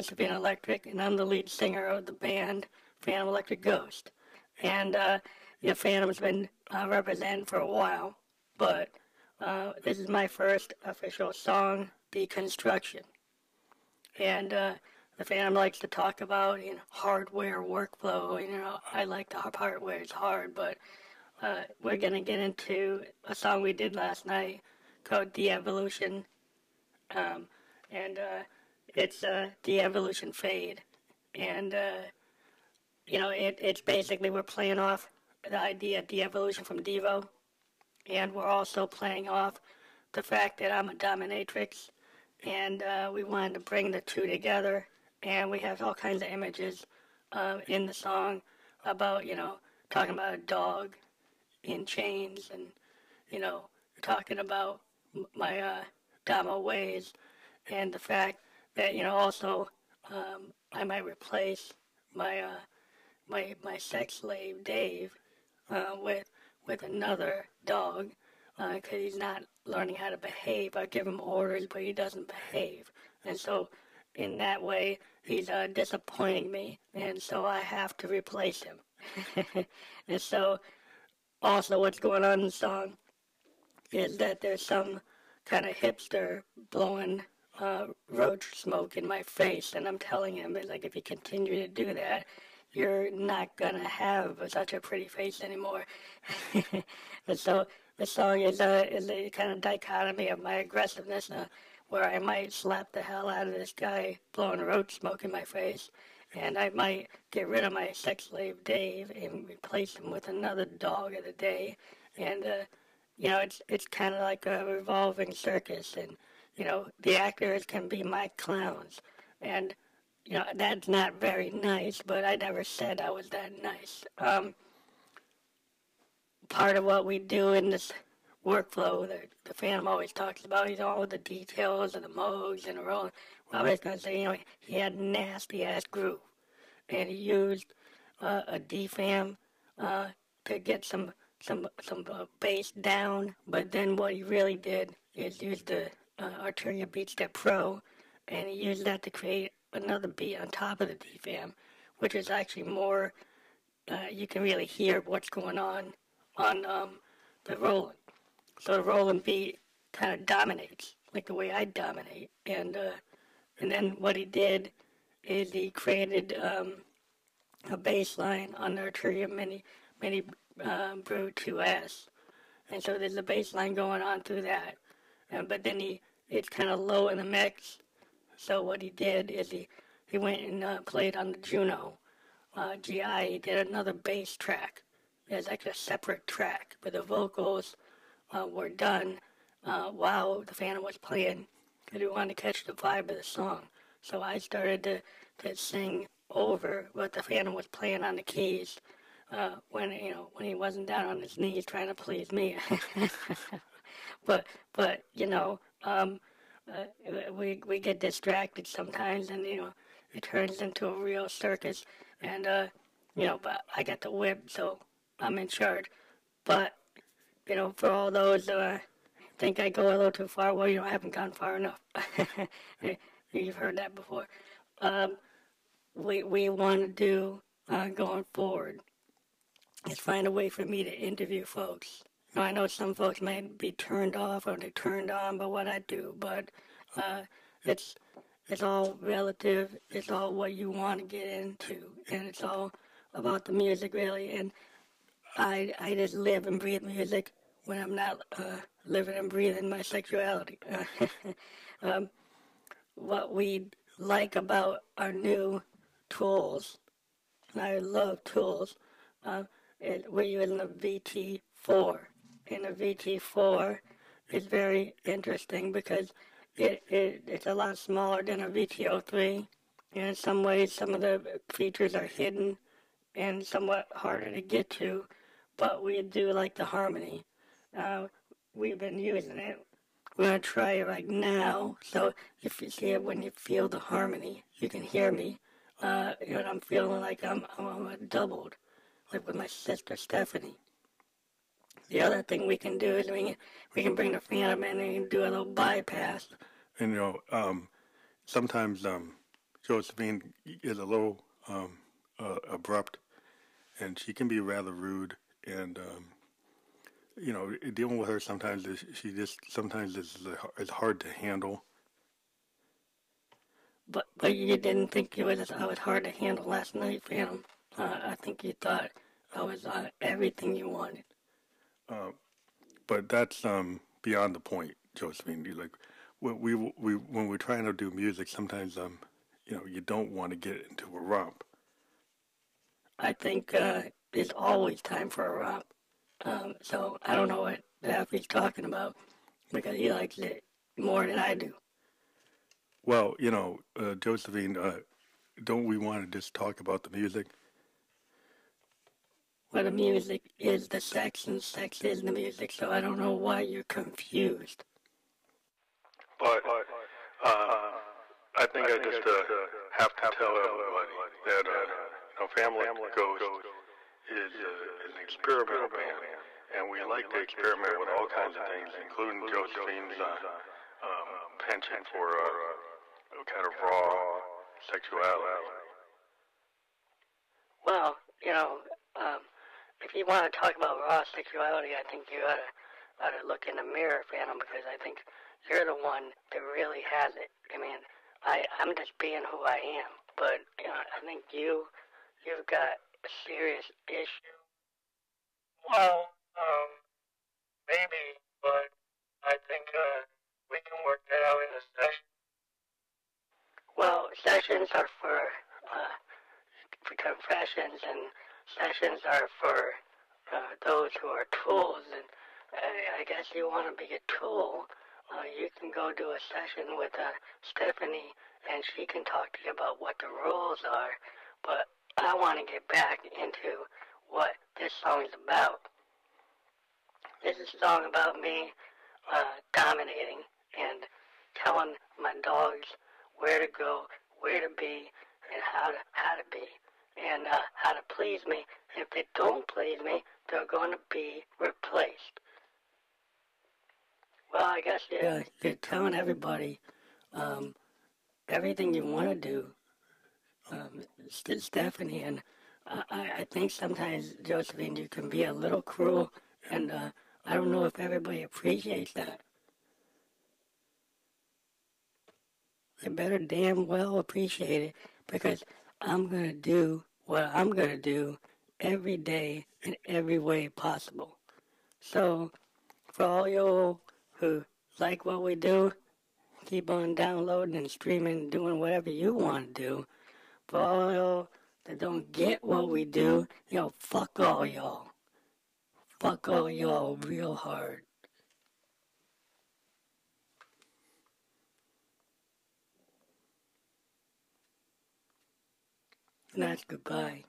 Josephine Electric, and I'm the lead singer of the band Phantom Electric Ghost. And uh, the Phantom's been uh, representing for a while, but uh, this is my first official song, Deconstruction. And uh, the Phantom likes to talk about you know, hardware workflow. You know, I like the part where it's hard, but uh, we're going to get into a song we did last night called De-Evolution. Um, and uh, it's uh, De-Evolution Fade. And, uh, you know, it, it's basically we're playing off the idea of de-evolution from Devo. And we're also playing off the fact that I'm a dominatrix. And uh, we wanted to bring the two together. And we have all kinds of images uh, in the song about, you know, talking about a dog in chains and, you know, talking about my uh, ways and the fact that, you know, also um, I might replace my uh, my my sex slave Dave uh, with with another dog because uh, he's not learning how to behave. I give him orders, but he doesn't behave, and so in that way he's uh, disappointing me, and so I have to replace him. and so also what's going on in the song is that there's some kind of hipster blowing uh, roach smoke in my face, and I'm telling him, it's like if you continue to do that, you're not gonna have such a pretty face anymore. and so the song is a is a kind of dichotomy of my aggressiveness, uh, where I might slap the hell out of this guy blowing roach smoke in my face, and I might get rid of my sex slave Dave and replace him with another dog of the day, and uh, you know it's it's kind of like a revolving circus, and you know the actors can be my clowns, and you know, that's not very nice, but I never said I was that nice. Um, part of what we do in this workflow that the Phantom always talks about is all the details and the modes and the rolling. Well, I was going to say, you know, he had a nasty ass groove, and he used uh, a DFAM uh, to get some some some uh, bass down, but then what he really did is use the uh, Arturia Beatstep Pro, and he used that to create another beat on top of the DFAM, which is actually more, uh, you can really hear what's going on on um, the rolling. So the rolling beat kind of dominates, like the way I dominate. And uh, and then what he did is he created um, a bass line on the Arturia Mini, Mini uh, Brute 2S. And so there's a bass line going on through that. Uh, but then he it's kind of low in the mix so what he did is he, he went and uh, played on the Juno uh, GI. He did another bass track. It's like a separate track, but the vocals uh, were done uh, while the Phantom was playing. Because we wanted to catch the vibe of the song. So I started to, to sing over what the Phantom was playing on the keys. Uh, when you know when he wasn't down on his knees trying to please me, but but you know um, uh, we we get distracted sometimes, and you know, it turns into a real circus. And uh, you know, but I got the whip, so I'm in charge. But you know, for all those uh, think I go a little too far, well, you know, I haven't gone far enough. You've heard that before. Um, we we want to do uh, going forward is find a way for me to interview folks I know some folks may be turned off or they turned on by what I do, but uh, it's it's all relative. It's all what you want to get into, and it's all about the music, really. And I I just live and breathe music when I'm not uh, living and breathing my sexuality. um, what we like about our new tools, and I love tools. Uh, it, we're using the VT4 in a VT4 is very interesting because it, it, it's a lot smaller than a VT03. And in some ways, some of the features are hidden and somewhat harder to get to, but we do like the harmony. Uh, we've been using it. We're to try it right now. So if you see it when you feel the harmony, you can hear me. Uh, know, I'm feeling like I'm, I'm, I'm doubled, like with my sister Stephanie. The other thing we can do is we can, we can bring the phantom in and do a little bypass. And you know, um, sometimes um, Josephine is a little um, uh, abrupt, and she can be rather rude. And um, you know, dealing with her sometimes is, she just sometimes is is hard to handle. But but you didn't think it was I was hard to handle last night, Phantom. Uh, I think you thought I was uh, everything you wanted. Uh, but that's um, beyond the point, Josephine. You like when we we when we're trying to do music, sometimes um, you know, you don't want to get into a romp. I think uh, there's always time for a romp. Um, so I don't know what Daffy's talking about because he likes it more than I do. Well, you know, uh, Josephine, uh, don't we want to just talk about the music? Well, the music is the sex, and sex is the music, so I don't know why you're confused. But uh, I think I just uh, have to tell everybody that uh, you know, Family Ghost is, uh, is an experimental band, and we like to experiment with all kinds of things, including Josephine's uh, um, penchant for uh, kind of raw sexuality. Well, you know, um, if you want to talk about raw sexuality, I think you ought to, ought to look in the mirror, Phantom, because I think you're the one that really has it. I mean, I, I'm just being who I am, but you know, I think you, you've got a serious issue. Well, um, maybe, but I think uh, we can work that out in a session. Well, sessions are for, uh, for confessions, and sessions are for uh, those who are tools. And I, I guess you want to be a tool. Uh, you can go do a session with uh, Stephanie, and she can talk to you about what the rules are. But I want to get back into what this song's about. This is a song about me uh, dominating and telling my dogs where to go, where to be, and how to how to be, and uh, how to please me. If they don't please me, they're going to be replaced. Well, I guess you're, you're telling everybody um, everything you want to do, um, Stephanie, and I, I think sometimes, Josephine, you can be a little cruel, and uh, I don't know if everybody appreciates that. They better damn well appreciate it because I'm going to do what I'm going to do every day in every way possible. So, for all y'all who like what we do, keep on downloading and streaming, doing whatever you want to do. For all y'all that don't get what we do, yo, fuck all y'all. Fuck all y'all real hard. That's goodbye.